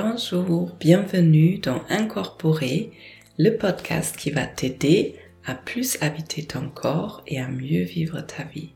Bonjour, bienvenue dans Incorporer, le podcast qui va t'aider à plus habiter ton corps et à mieux vivre ta vie.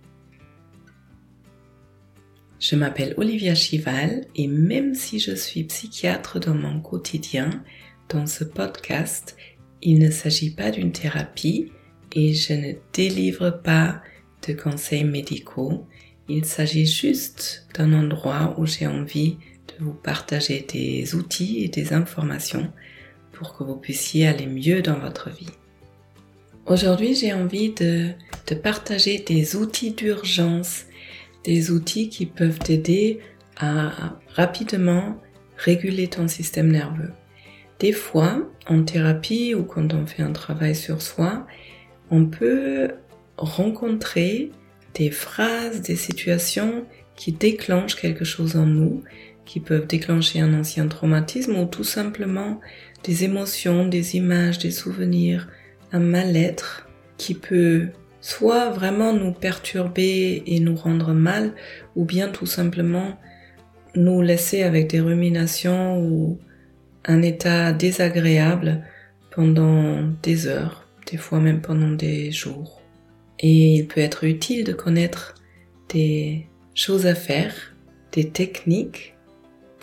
Je m'appelle Olivia Chival et même si je suis psychiatre dans mon quotidien, dans ce podcast, il ne s'agit pas d'une thérapie et je ne délivre pas de conseils médicaux. Il s'agit juste d'un endroit où j'ai envie de vous partager des outils et des informations pour que vous puissiez aller mieux dans votre vie. Aujourd'hui, j'ai envie de, de, partager des outils d'urgence, des outils qui peuvent t'aider à rapidement réguler ton système nerveux. Des fois, en thérapie ou quand on fait un travail sur soi, on peut rencontrer des phrases, des situations qui déclenchent quelque chose en nous, qui peuvent déclencher un ancien traumatisme ou tout simplement des émotions, des images, des souvenirs, un mal-être qui peut soit vraiment nous perturber et nous rendre mal, ou bien tout simplement nous laisser avec des ruminations ou un état désagréable pendant des heures, des fois même pendant des jours. Et il peut être utile de connaître des choses à faire, des techniques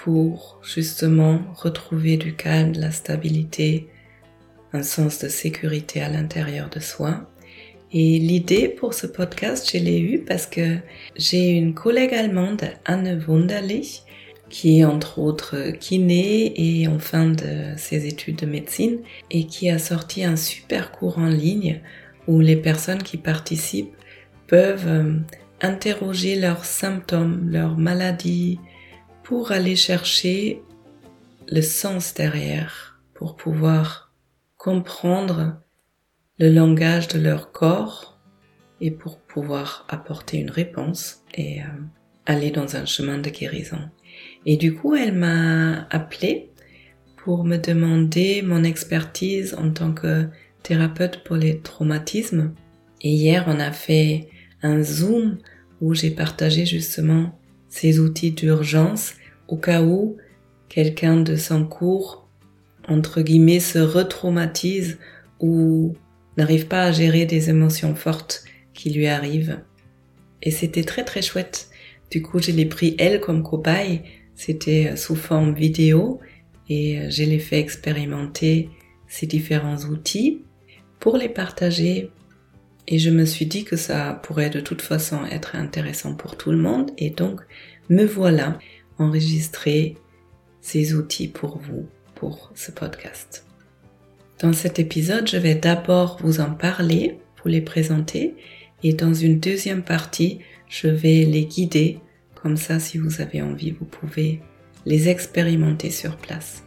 pour justement retrouver du calme, de la stabilité, un sens de sécurité à l'intérieur de soi. Et l'idée pour ce podcast, je l'ai eu parce que j'ai une collègue allemande, Anne Wunderlich, qui est entre autres kiné et en fin de ses études de médecine et qui a sorti un super cours en ligne où les personnes qui participent peuvent euh, interroger leurs symptômes, leurs maladies pour aller chercher le sens derrière, pour pouvoir comprendre le langage de leur corps et pour pouvoir apporter une réponse et euh, aller dans un chemin de guérison. Et du coup, elle m'a appelé pour me demander mon expertise en tant que thérapeute pour les traumatismes. Et hier, on a fait un zoom où j'ai partagé justement ces outils d'urgence au cas où quelqu'un de son cours, entre guillemets, se retraumatise ou n'arrive pas à gérer des émotions fortes qui lui arrivent. Et c'était très très chouette. Du coup, je l'ai pris elle comme cobaye. C'était euh, sous forme vidéo. Et euh, je l'ai fait expérimenter ces différents outils pour les partager. Et je me suis dit que ça pourrait de toute façon être intéressant pour tout le monde. Et donc me voilà enregistrer ces outils pour vous, pour ce podcast. Dans cet épisode, je vais d'abord vous en parler, vous les présenter et dans une deuxième partie, je vais les guider comme ça, si vous avez envie, vous pouvez les expérimenter sur place.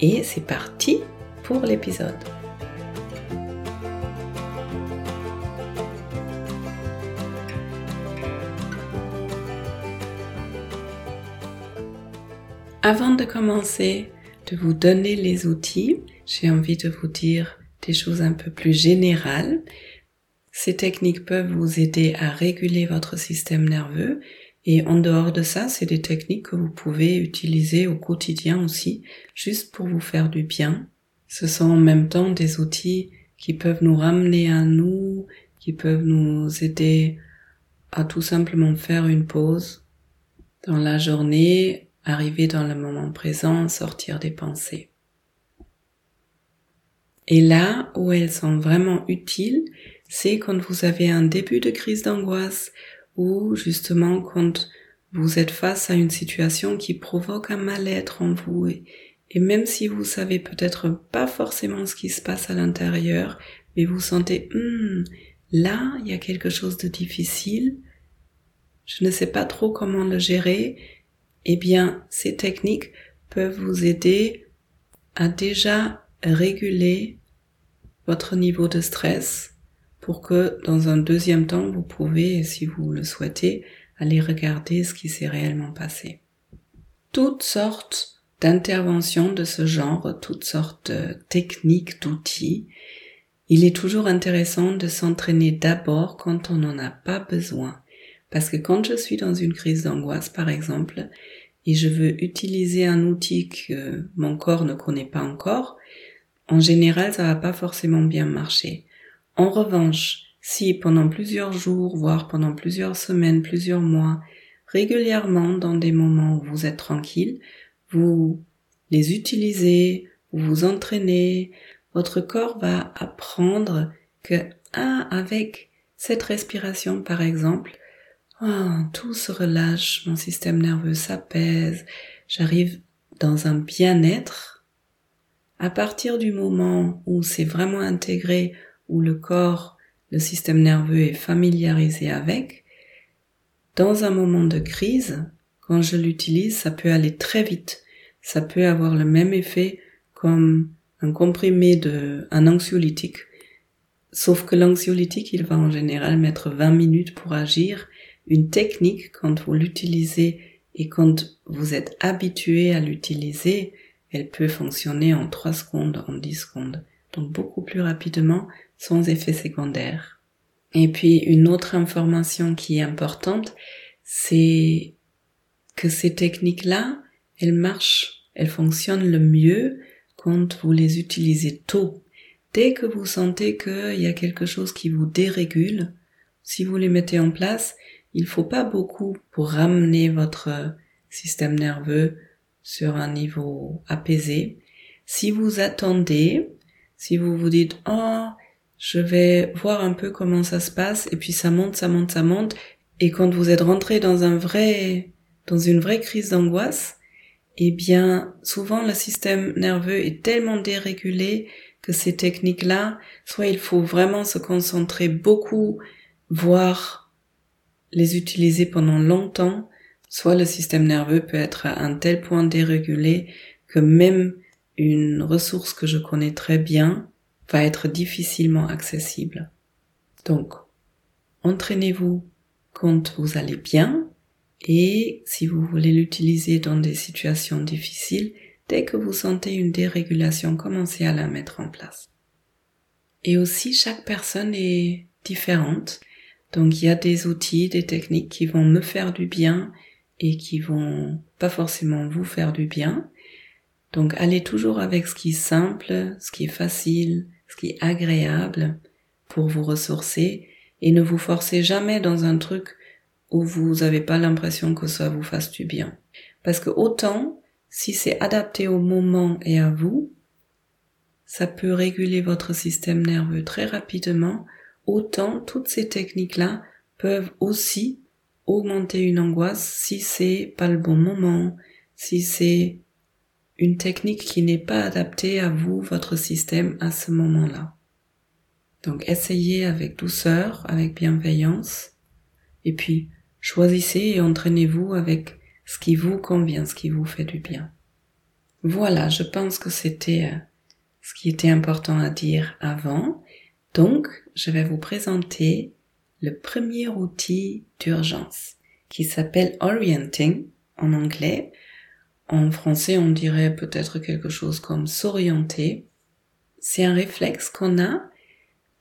Et c'est parti pour l'épisode. Avant de commencer de vous donner les outils, j'ai envie de vous dire des choses un peu plus générales. Ces techniques peuvent vous aider à réguler votre système nerveux et en dehors de ça, c'est des techniques que vous pouvez utiliser au quotidien aussi, juste pour vous faire du bien. Ce sont en même temps des outils qui peuvent nous ramener à nous, qui peuvent nous aider à tout simplement faire une pause dans la journée, arriver dans le moment présent, sortir des pensées. Et là où elles sont vraiment utiles, c'est quand vous avez un début de crise d'angoisse, ou justement quand vous êtes face à une situation qui provoque un mal-être en vous et, même si vous savez peut-être pas forcément ce qui se passe à l'intérieur, mais vous sentez hmm, là il y a quelque chose de difficile, je ne sais pas trop comment le gérer, eh bien ces techniques peuvent vous aider à déjà réguler votre niveau de stress pour que dans un deuxième temps, vous pouvez, si vous le souhaitez, aller regarder ce qui s'est réellement passé. Toutes sortes d'interventions de ce genre, toutes sortes de techniques, d'outils, il est toujours intéressant de s'entraîner d'abord quand on n'en a pas besoin. Parce que quand je suis dans une crise d'angoisse, par exemple, et je veux utiliser un outil que mon corps ne connaît pas encore, en général, ça va pas forcément bien marcher. En revanche, si pendant plusieurs jours, voire pendant plusieurs semaines, plusieurs mois, régulièrement dans des moments où vous êtes tranquille, vous les utilisez, vous vous entraînez, votre corps va apprendre que, ah, avec cette respiration par exemple, oh, tout se relâche, mon système nerveux s'apaise, j'arrive dans un bien-être. À partir du moment où c'est vraiment intégré, où le corps, le système nerveux est familiarisé avec, dans un moment de crise, quand je l'utilise, ça peut aller très vite. Ça peut avoir le même effet comme un comprimé de, un anxiolytique. Sauf que l'anxiolytique, il va en général mettre 20 minutes pour agir. Une technique, quand vous l'utilisez et quand vous êtes habitué à l'utiliser, elle peut fonctionner en 3 secondes, en 10 secondes. Donc beaucoup plus rapidement, sans effet secondaire. Et puis une autre information qui est importante, c'est que ces techniques-là, elles marchent, elles fonctionnent le mieux quand vous les utilisez tôt. Dès que vous sentez qu'il y a quelque chose qui vous dérégule, si vous les mettez en place, il faut pas beaucoup pour ramener votre système nerveux sur un niveau apaisé. Si vous attendez, si vous vous dites, oh, je vais voir un peu comment ça se passe, et puis ça monte, ça monte, ça monte, et quand vous êtes rentré dans un vrai, dans une vraie crise d'angoisse, eh bien, souvent le système nerveux est tellement dérégulé que ces techniques-là, soit il faut vraiment se concentrer beaucoup, voire les utiliser pendant longtemps, soit le système nerveux peut être à un tel point dérégulé que même une ressource que je connais très bien va être difficilement accessible. Donc, entraînez-vous quand vous allez bien, et si vous voulez l'utiliser dans des situations difficiles, dès que vous sentez une dérégulation, commencez à la mettre en place. Et aussi, chaque personne est différente. Donc, il y a des outils, des techniques qui vont me faire du bien et qui vont pas forcément vous faire du bien. Donc, allez toujours avec ce qui est simple, ce qui est facile, ce qui est agréable pour vous ressourcer et ne vous forcez jamais dans un truc où vous n'avez pas l'impression que ça vous fasse du bien. Parce que autant, si c'est adapté au moment et à vous, ça peut réguler votre système nerveux très rapidement, autant toutes ces techniques-là peuvent aussi augmenter une angoisse si c'est pas le bon moment, si c'est une technique qui n'est pas adaptée à vous, votre système à ce moment-là. Donc essayez avec douceur, avec bienveillance, et puis Choisissez et entraînez-vous avec ce qui vous convient, ce qui vous fait du bien. Voilà, je pense que c'était euh, ce qui était important à dire avant. Donc, je vais vous présenter le premier outil d'urgence qui s'appelle Orienting en anglais. En français, on dirait peut-être quelque chose comme s'orienter. C'est un réflexe qu'on a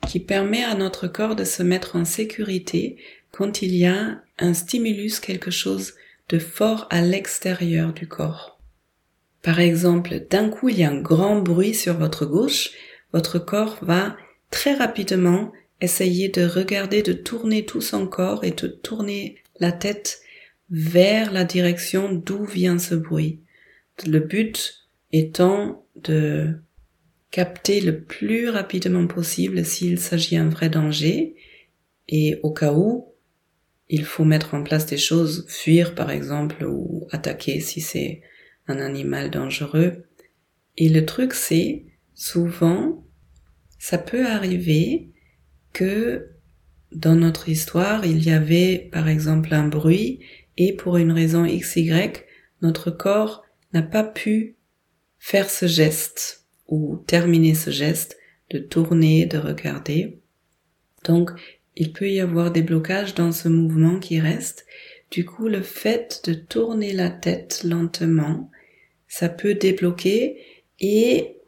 qui permet à notre corps de se mettre en sécurité quand il y a un stimulus, quelque chose de fort à l'extérieur du corps. Par exemple, d'un coup il y a un grand bruit sur votre gauche, votre corps va très rapidement essayer de regarder, de tourner tout son corps et de tourner la tête vers la direction d'où vient ce bruit. Le but étant de capter le plus rapidement possible s'il s'agit d'un vrai danger et au cas où il faut mettre en place des choses, fuir par exemple ou attaquer si c'est un animal dangereux. Et le truc c'est, souvent, ça peut arriver que dans notre histoire, il y avait par exemple un bruit et pour une raison XY, notre corps n'a pas pu faire ce geste ou terminer ce geste de tourner, de regarder. Donc, il peut y avoir des blocages dans ce mouvement qui reste. Du coup, le fait de tourner la tête lentement, ça peut débloquer et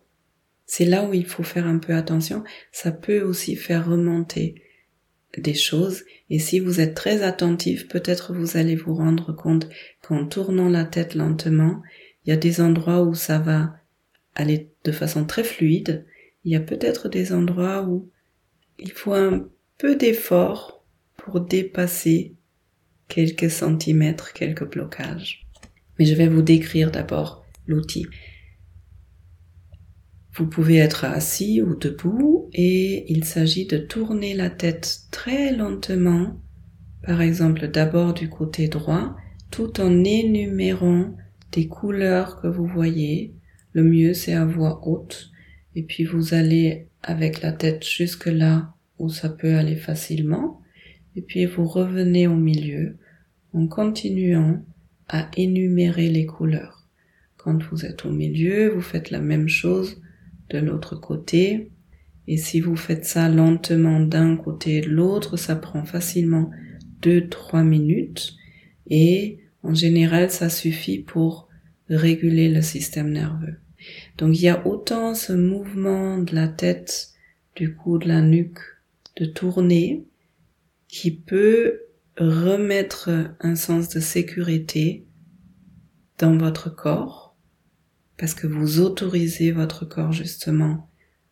c'est là où il faut faire un peu attention. Ça peut aussi faire remonter des choses. Et si vous êtes très attentif, peut-être vous allez vous rendre compte qu'en tournant la tête lentement, il y a des endroits où ça va aller de façon très fluide. Il y a peut-être des endroits où il faut un peu d'effort pour dépasser quelques centimètres, quelques blocages. Mais je vais vous décrire d'abord l'outil. Vous pouvez être assis ou debout et il s'agit de tourner la tête très lentement, par exemple d'abord du côté droit, tout en énumérant des couleurs que vous voyez. Le mieux c'est à voix haute et puis vous allez avec la tête jusque là où ça peut aller facilement et puis vous revenez au milieu en continuant à énumérer les couleurs. Quand vous êtes au milieu, vous faites la même chose de l'autre côté. Et si vous faites ça lentement d'un côté et de l'autre, ça prend facilement 2-3 minutes. Et en général, ça suffit pour réguler le système nerveux. Donc il y a autant ce mouvement de la tête, du cou, de la nuque, de tourner, qui peut remettre un sens de sécurité dans votre corps, parce que vous autorisez votre corps justement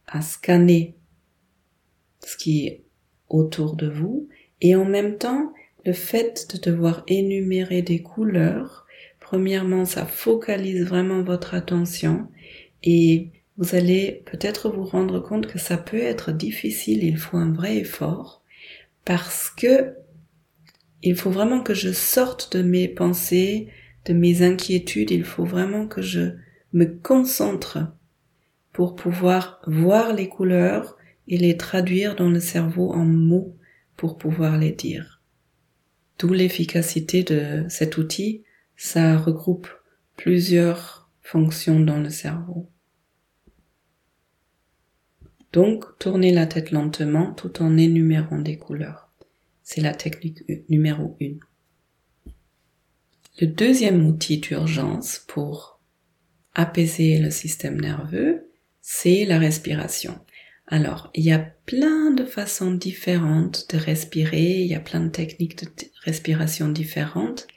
à scanner ce qui est autour de vous, et en même temps, le fait de devoir énumérer des couleurs, premièrement, ça focalise vraiment votre attention, et vous allez peut-être vous rendre compte que ça peut être difficile, il faut un vrai effort, parce que il faut vraiment que je sorte de mes pensées, de mes inquiétudes, il faut vraiment que je me concentre pour pouvoir voir les couleurs et les traduire dans le cerveau en mots pour pouvoir les dire. D'où l'efficacité de cet outil, ça regroupe plusieurs fonctions dans le cerveau. Donc, tournez la tête lentement tout en énumérant des couleurs. C'est la technique numéro 1. Le deuxième outil d'urgence pour apaiser le système nerveux, c'est la respiration. Alors, il y a plein de façons différentes de respirer, il y a plein de techniques de respiration différentes.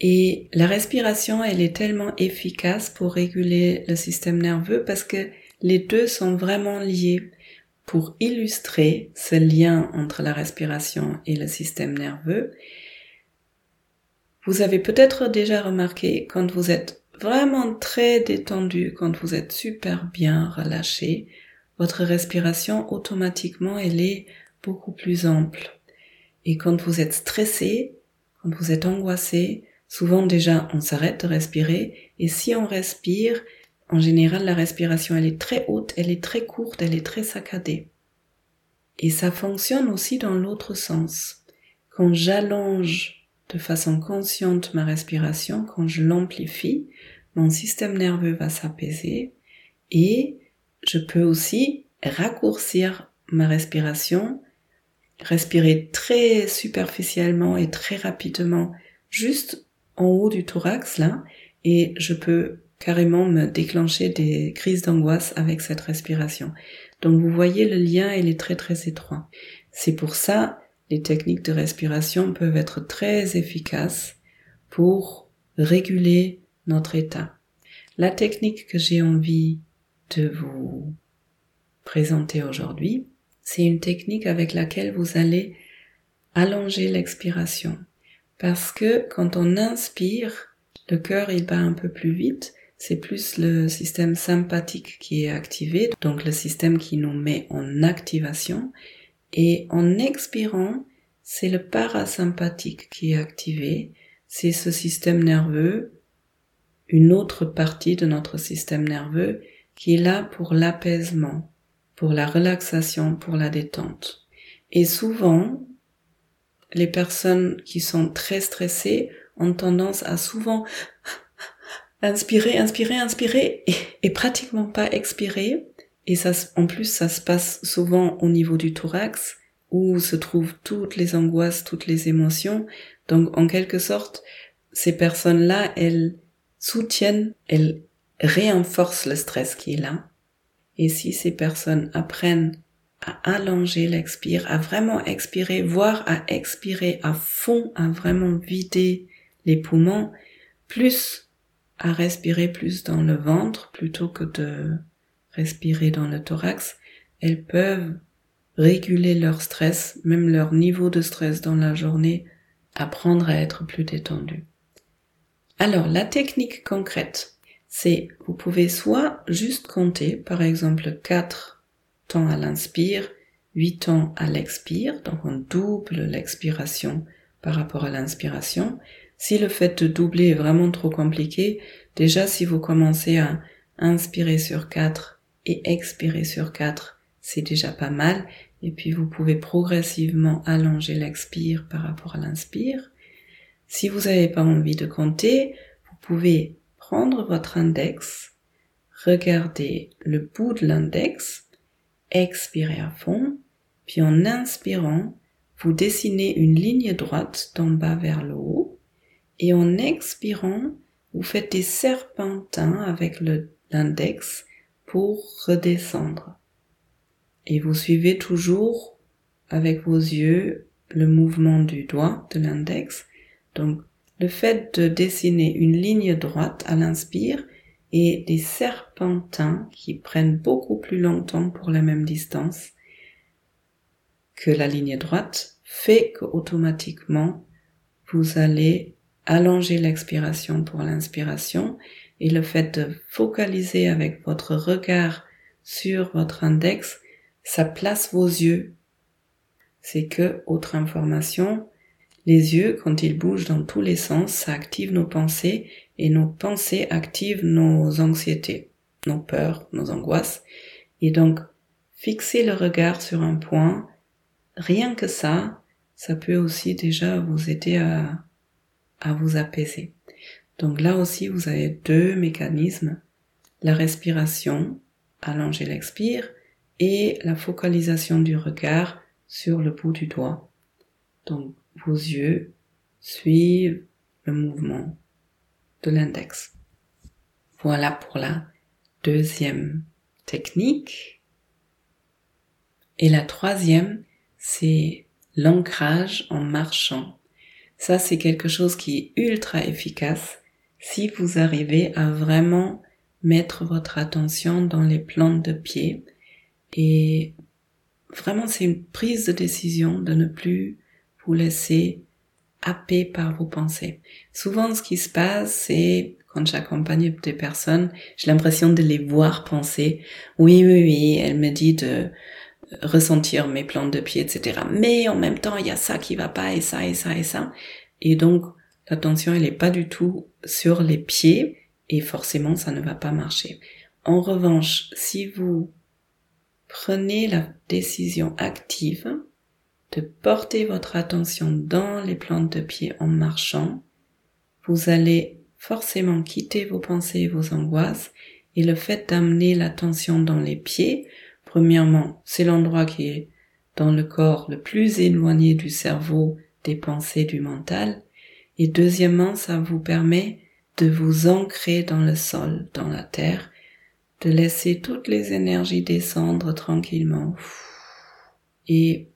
Et la respiration, elle est tellement efficace pour réguler le système nerveux parce que les deux sont vraiment liés. Pour illustrer ce lien entre la respiration et le système nerveux, vous avez peut-être déjà remarqué quand vous êtes vraiment très détendu, quand vous êtes super bien relâché, votre respiration automatiquement elle est beaucoup plus ample. Et quand vous êtes stressé, quand vous êtes angoissé, souvent déjà on s'arrête de respirer et si on respire, en général, la respiration, elle est très haute, elle est très courte, elle est très saccadée. Et ça fonctionne aussi dans l'autre sens. Quand j'allonge de façon consciente ma respiration, quand je l'amplifie, mon système nerveux va s'apaiser et je peux aussi raccourcir ma respiration, respirer très superficiellement et très rapidement juste en haut du thorax là et je peux carrément me déclencher des crises d'angoisse avec cette respiration. Donc vous voyez le lien, il est très très étroit. C'est pour ça les techniques de respiration peuvent être très efficaces pour réguler notre état. La technique que j'ai envie de vous présenter aujourd'hui, c'est une technique avec laquelle vous allez allonger l'expiration. Parce que quand on inspire, le cœur il bat un peu plus vite c'est plus le système sympathique qui est activé, donc le système qui nous met en activation. Et en expirant, c'est le parasympathique qui est activé. C'est ce système nerveux, une autre partie de notre système nerveux qui est là pour l'apaisement, pour la relaxation, pour la détente. Et souvent, les personnes qui sont très stressées ont tendance à souvent inspirer, inspirer, inspirer et, pratiquement pas expirer. Et ça, en plus, ça se passe souvent au niveau du thorax où se trouvent toutes les angoisses, toutes les émotions. Donc, en quelque sorte, ces personnes-là, elles soutiennent, elles renforcent le stress qui est là. Et si ces personnes apprennent à allonger l'expire, à vraiment expirer, voire à expirer à fond, à vraiment vider les poumons, plus à respirer plus dans le ventre plutôt que de respirer dans le thorax, elles peuvent réguler leur stress, même leur niveau de stress dans la journée, apprendre à être plus détendu. Alors, la technique concrète, c'est vous pouvez soit juste compter, par exemple 4 temps à l'inspire, 8 temps à l'expire, donc on double l'expiration par rapport à l'inspiration. Si le fait de doubler est vraiment trop compliqué, déjà si vous commencez à inspirer sur 4 et expirer sur 4, c'est déjà pas mal. Et puis vous pouvez progressivement allonger l'expire par rapport à l'inspire. Si vous n'avez pas envie de compter, vous pouvez prendre votre index, regarder le bout de l'index, expirer à fond, puis en inspirant, vous dessinez une ligne droite d'en bas vers le haut, et en expirant, vous faites des serpentins avec l'index pour redescendre. Et vous suivez toujours avec vos yeux le mouvement du doigt de l'index. Donc le fait de dessiner une ligne droite à l'inspire et des serpentins qui prennent beaucoup plus longtemps pour la même distance que la ligne droite fait qu'automatiquement vous allez allonger l'expiration pour l'inspiration et le fait de focaliser avec votre regard sur votre index, ça place vos yeux. C'est que, autre information, les yeux, quand ils bougent dans tous les sens, ça active nos pensées et nos pensées activent nos anxiétés, nos peurs, nos angoisses. Et donc, fixer le regard sur un point, rien que ça, ça peut aussi déjà vous aider à, à vous apaiser. Donc là aussi, vous avez deux mécanismes. La respiration, allonger l'expire, et la focalisation du regard sur le bout du doigt. Donc, vos yeux suivent le mouvement de l'index. Voilà pour la deuxième technique. Et la troisième, c'est l'ancrage en marchant. Ça, c'est quelque chose qui est ultra efficace si vous arrivez à vraiment mettre votre attention dans les plantes de pied. Et vraiment, c'est une prise de décision de ne plus vous laissez happer par vos pensées. Souvent, ce qui se passe, c'est quand j'accompagne des personnes, j'ai l'impression de les voir penser. Oui, oui, oui, elle me dit de ressentir mes plantes de pied, etc. Mais en même temps, il y a ça qui va pas, et ça, et ça, et ça. Et donc, l'attention, elle est pas du tout sur les pieds, et forcément, ça ne va pas marcher. En revanche, si vous prenez la décision active de porter votre attention dans les plantes de pied en marchant, vous allez forcément quitter vos pensées et vos angoisses et le fait d'amener l'attention dans les pieds, premièrement, c'est l'endroit qui est dans le corps le plus éloigné du cerveau, des pensées, du mental, et deuxièmement, ça vous permet de vous ancrer dans le sol, dans la terre, de laisser toutes les énergies descendre tranquillement et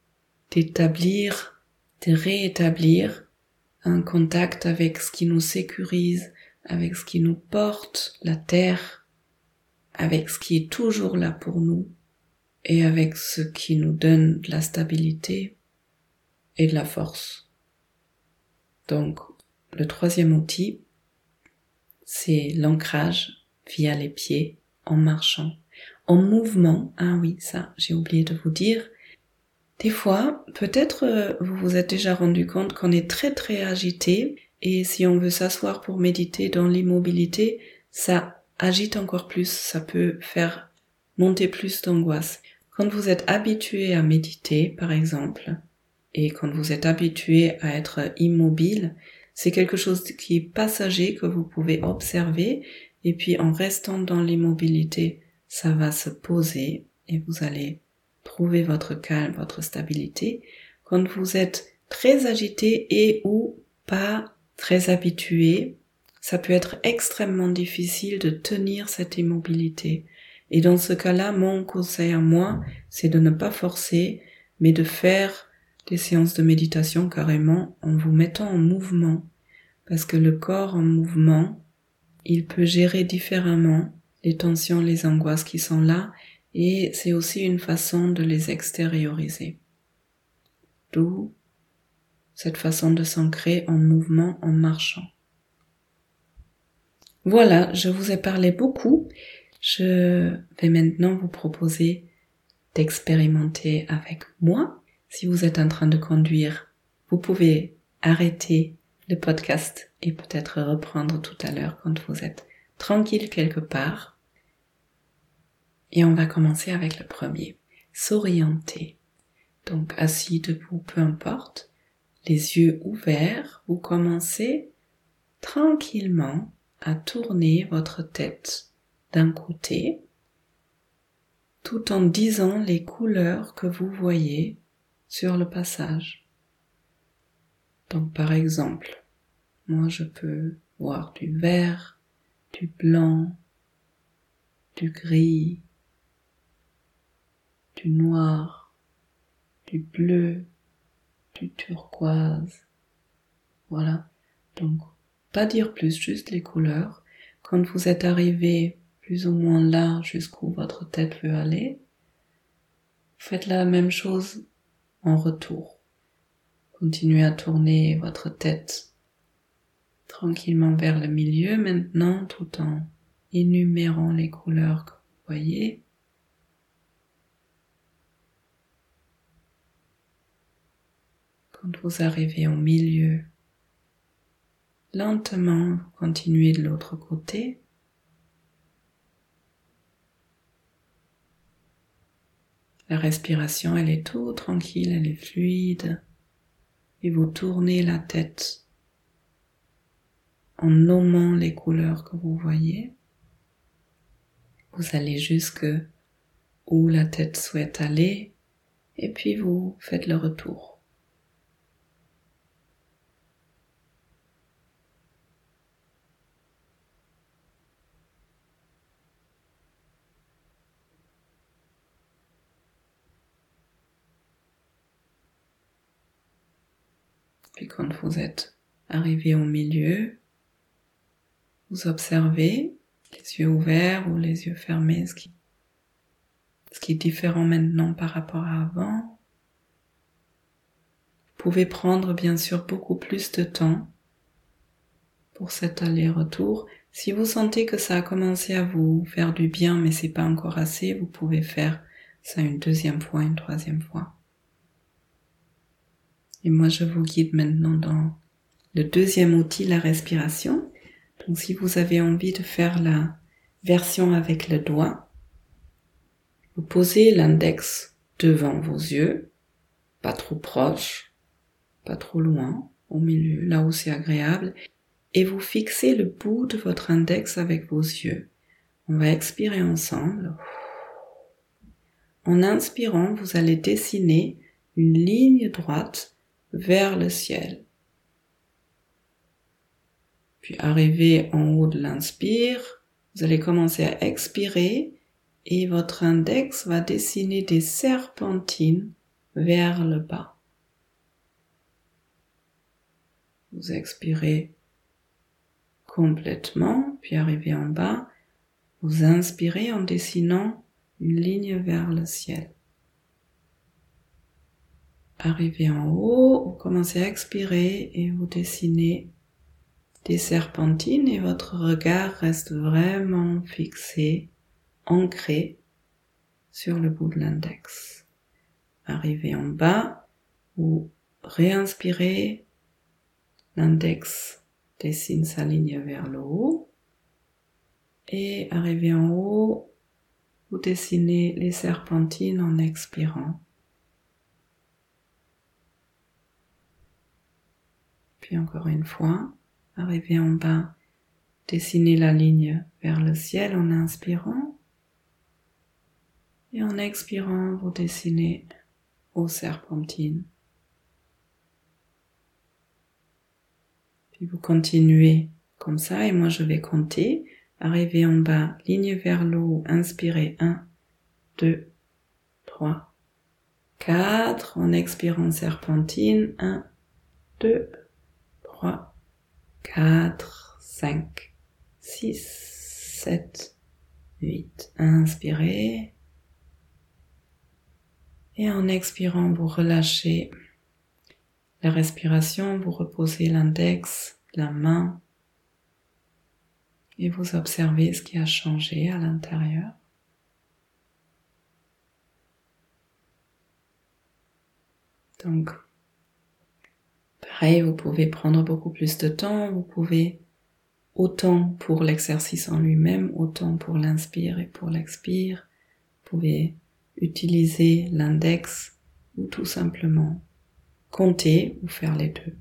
d'établir, de réétablir un contact avec ce qui nous sécurise, avec ce qui nous porte, la terre, avec ce qui est toujours là pour nous et avec ce qui nous donne de la stabilité et de la force. Donc, le troisième outil, c'est l'ancrage via les pieds en marchant, en mouvement. Ah oui, ça, j'ai oublié de vous dire, des fois, peut-être euh, vous vous êtes déjà rendu compte qu'on est très très agité et si on veut s'asseoir pour méditer dans l'immobilité, ça agite encore plus, ça peut faire monter plus d'angoisse. Quand vous êtes habitué à méditer, par exemple, et quand vous êtes habitué à être immobile, c'est quelque chose qui est passager que vous pouvez observer et puis en restant dans l'immobilité, ça va se poser et vous allez Trouvez votre calme, votre stabilité. Quand vous êtes très agité et ou pas très habitué, ça peut être extrêmement difficile de tenir cette immobilité. Et dans ce cas-là, mon conseil à moi, c'est de ne pas forcer, mais de faire des séances de méditation carrément en vous mettant en mouvement. Parce que le corps en mouvement, il peut gérer différemment les tensions, les angoisses qui sont là, et c'est aussi une façon de les extérioriser. D'où cette façon de s'ancrer en mouvement en marchant. Voilà, je vous ai parlé beaucoup. Je vais maintenant vous proposer d'expérimenter avec moi. Si vous êtes en train de conduire, vous pouvez arrêter le podcast et peut-être reprendre tout à l'heure quand vous êtes tranquille quelque part. Et on va commencer avec le premier. S'orienter. Donc assis, debout, peu importe. Les yeux ouverts, vous commencez tranquillement à tourner votre tête d'un côté tout en disant les couleurs que vous voyez sur le passage. Donc par exemple, moi je peux voir du vert, du blanc, du gris, du noir, du bleu, du turquoise. Voilà. Donc pas dire plus, juste les couleurs. Quand vous êtes arrivé plus ou moins là jusqu'où votre tête veut aller, faites la même chose en retour. Continuez à tourner votre tête tranquillement vers le milieu maintenant tout en énumérant les couleurs que vous voyez. Quand vous arrivez au milieu, Lentement, continuez de l'autre côté. La respiration, elle est tout tranquille, elle est fluide. Et vous tournez la tête en nommant les couleurs que vous voyez. Vous allez jusque où la tête souhaite aller et puis vous faites le retour. Puis quand vous êtes arrivé au milieu, vous observez les yeux ouverts ou les yeux fermés, ce qui, ce qui est différent maintenant par rapport à avant. Vous pouvez prendre bien sûr beaucoup plus de temps pour cet aller-retour. Si vous sentez que ça a commencé à vous faire du bien mais c'est pas encore assez, vous pouvez faire ça une deuxième fois, une troisième fois. Et moi, je vous guide maintenant dans le deuxième outil, la respiration. Donc, si vous avez envie de faire la version avec le doigt, vous posez l'index devant vos yeux, pas trop proche, pas trop loin, au milieu, là où c'est agréable, et vous fixez le bout de votre index avec vos yeux. On va expirer ensemble. En inspirant, vous allez dessiner une ligne droite vers le ciel. Puis arrivé en haut de l'inspire, vous allez commencer à expirer et votre index va dessiner des serpentines vers le bas. Vous expirez complètement, puis arrivez en bas, vous inspirez en dessinant une ligne vers le ciel. Arrivez en haut, vous commencez à expirer et vous dessinez des serpentines et votre regard reste vraiment fixé, ancré sur le bout de l'index. Arrivez en bas, vous réinspirez, l'index dessine sa ligne vers le haut et arrivez en haut, vous dessinez les serpentines en expirant. Puis encore une fois, arrivez en bas, dessinez la ligne vers le ciel en inspirant. Et en expirant, vous dessinez aux serpentines. Puis vous continuez comme ça et moi je vais compter. Arrivez en bas, ligne vers le haut, inspirez 1, 2, 3, 4, en expirant serpentine, 1, 2, 3, 4, 5, 6, 7, 8. Inspirez. Et en expirant, vous relâchez la respiration, vous reposez l'index, la main, et vous observez ce qui a changé à l'intérieur. Donc, pareil, vous pouvez prendre beaucoup plus de temps, vous pouvez autant pour l'exercice en lui-même, autant pour l'inspire et pour l'expire. Vous pouvez utiliser l'index ou tout simplement compter ou faire les deux.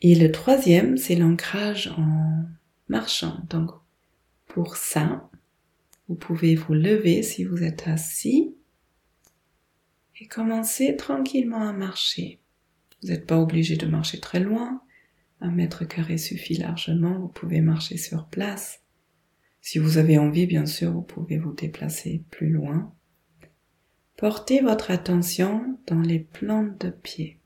Et le troisième, c'est l'ancrage en marchant. Donc, pour ça, vous pouvez vous lever si vous êtes assis et commencer tranquillement à marcher. Vous n'êtes pas obligé de marcher très loin. Un mètre carré suffit largement. Vous pouvez marcher sur place. Si vous avez envie, bien sûr, vous pouvez vous déplacer plus loin. Portez votre attention dans les plantes de pied.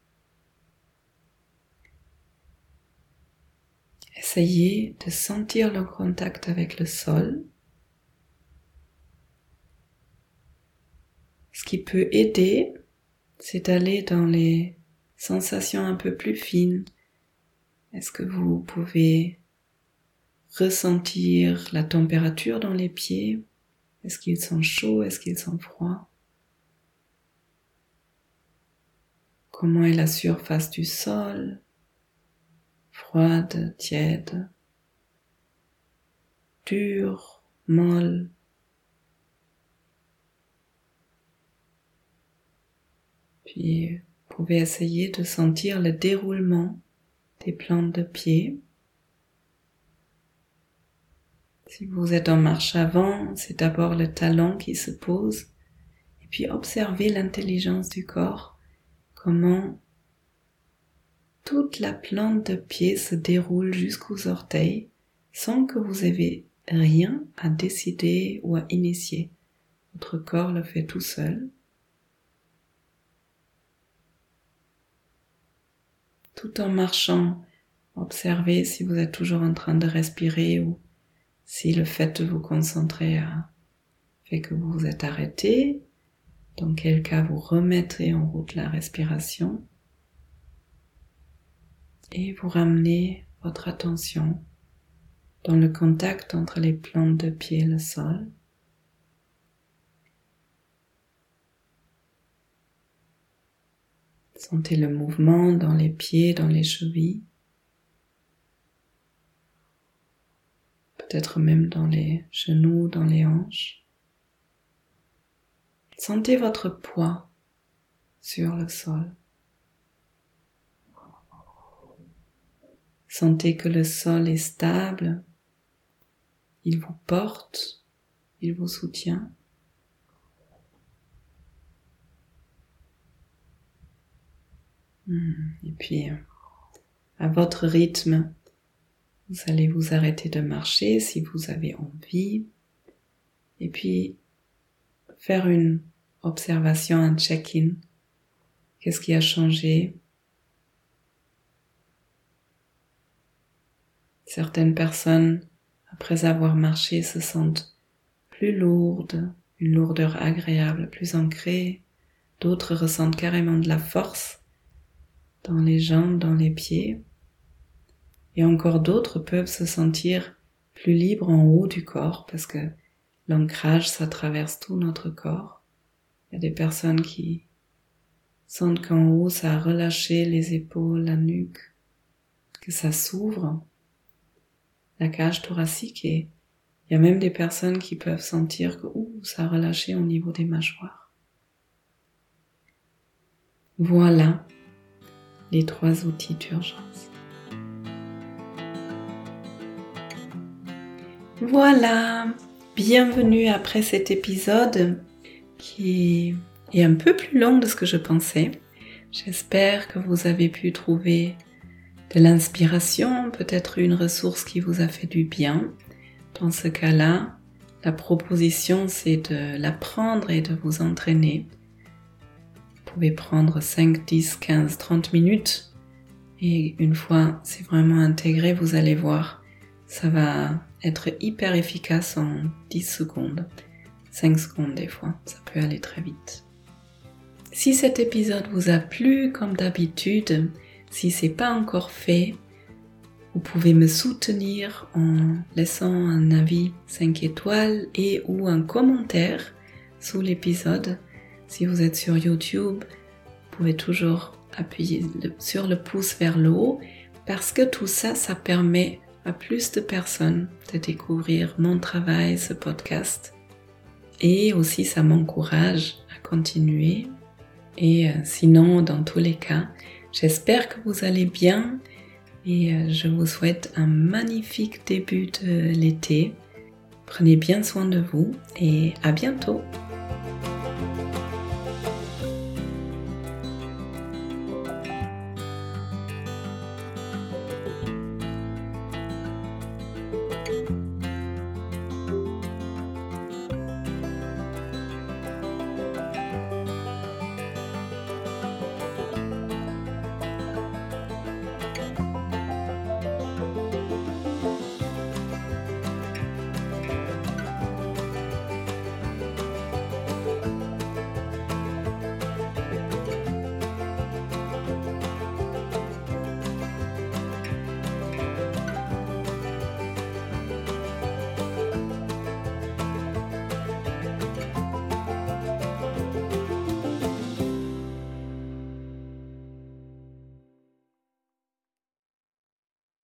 Essayez de sentir le contact avec le sol. Ce qui peut aider, c'est d'aller dans les sensations un peu plus fines. Est-ce que vous pouvez ressentir la température dans les pieds? Est-ce qu'ils sont chauds Est-ce qu'ils sont froids Comment est la surface du sol? Froide, tiède, dure, molle? Puis pouvez essayer de sentir le déroulement des plantes de pied. Si vous êtes en marche avant, c'est d'abord le talon qui se pose et puis observez l'intelligence du corps comment toute la plante de pied se déroule jusqu'aux orteils sans que vous ayez rien à décider ou à initier. Votre corps le fait tout seul. Tout en marchant, observez si vous êtes toujours en train de respirer ou si le fait de vous concentrer fait que vous vous êtes arrêté dans quel cas vous remettez en route la respiration et vous ramenez votre attention dans le contact entre les plantes de pied et le sol. Sentez le mouvement dans les pieds, dans les chevilles, peut-être même dans les genoux, dans les hanches. Sentez votre poids sur le sol. Sentez que le sol est stable, il vous porte, il vous soutient. Et puis, à votre rythme, vous allez vous arrêter de marcher si vous avez envie. Et puis, faire une observation, un check-in. Qu'est-ce qui a changé? Certaines personnes, après avoir marché, se sentent plus lourdes, une lourdeur agréable, plus ancrée. D'autres ressentent carrément de la force dans les jambes, dans les pieds. Et encore d'autres peuvent se sentir plus libres en haut du corps parce que l'ancrage, ça traverse tout notre corps. Il y a des personnes qui sentent qu'en haut, ça a relâché les épaules, la nuque, que ça s'ouvre, la cage thoracique et il y a même des personnes qui peuvent sentir que ouh, ça a relâché au niveau des mâchoires. Voilà les trois outils d'urgence. Voilà, bienvenue après cet épisode qui est un peu plus long de ce que je pensais. J'espère que vous avez pu trouver de l'inspiration, peut-être une ressource qui vous a fait du bien. Dans ce cas-là, la proposition, c'est de l'apprendre et de vous entraîner. Pouvez prendre 5, 10, 15, 30 minutes et une fois c'est vraiment intégré, vous allez voir, ça va être hyper efficace en 10 secondes, 5 secondes des fois, ça peut aller très vite. Si cet épisode vous a plu, comme d'habitude, si c'est pas encore fait, vous pouvez me soutenir en laissant un avis 5 étoiles et ou un commentaire sous l'épisode. Si vous êtes sur YouTube, vous pouvez toujours appuyer sur le pouce vers le haut parce que tout ça, ça permet à plus de personnes de découvrir mon travail, ce podcast. Et aussi, ça m'encourage à continuer et euh, sinon, dans tous les cas, j'espère que vous allez bien et euh, je vous souhaite un magnifique début de l'été. Prenez bien soin de vous et à bientôt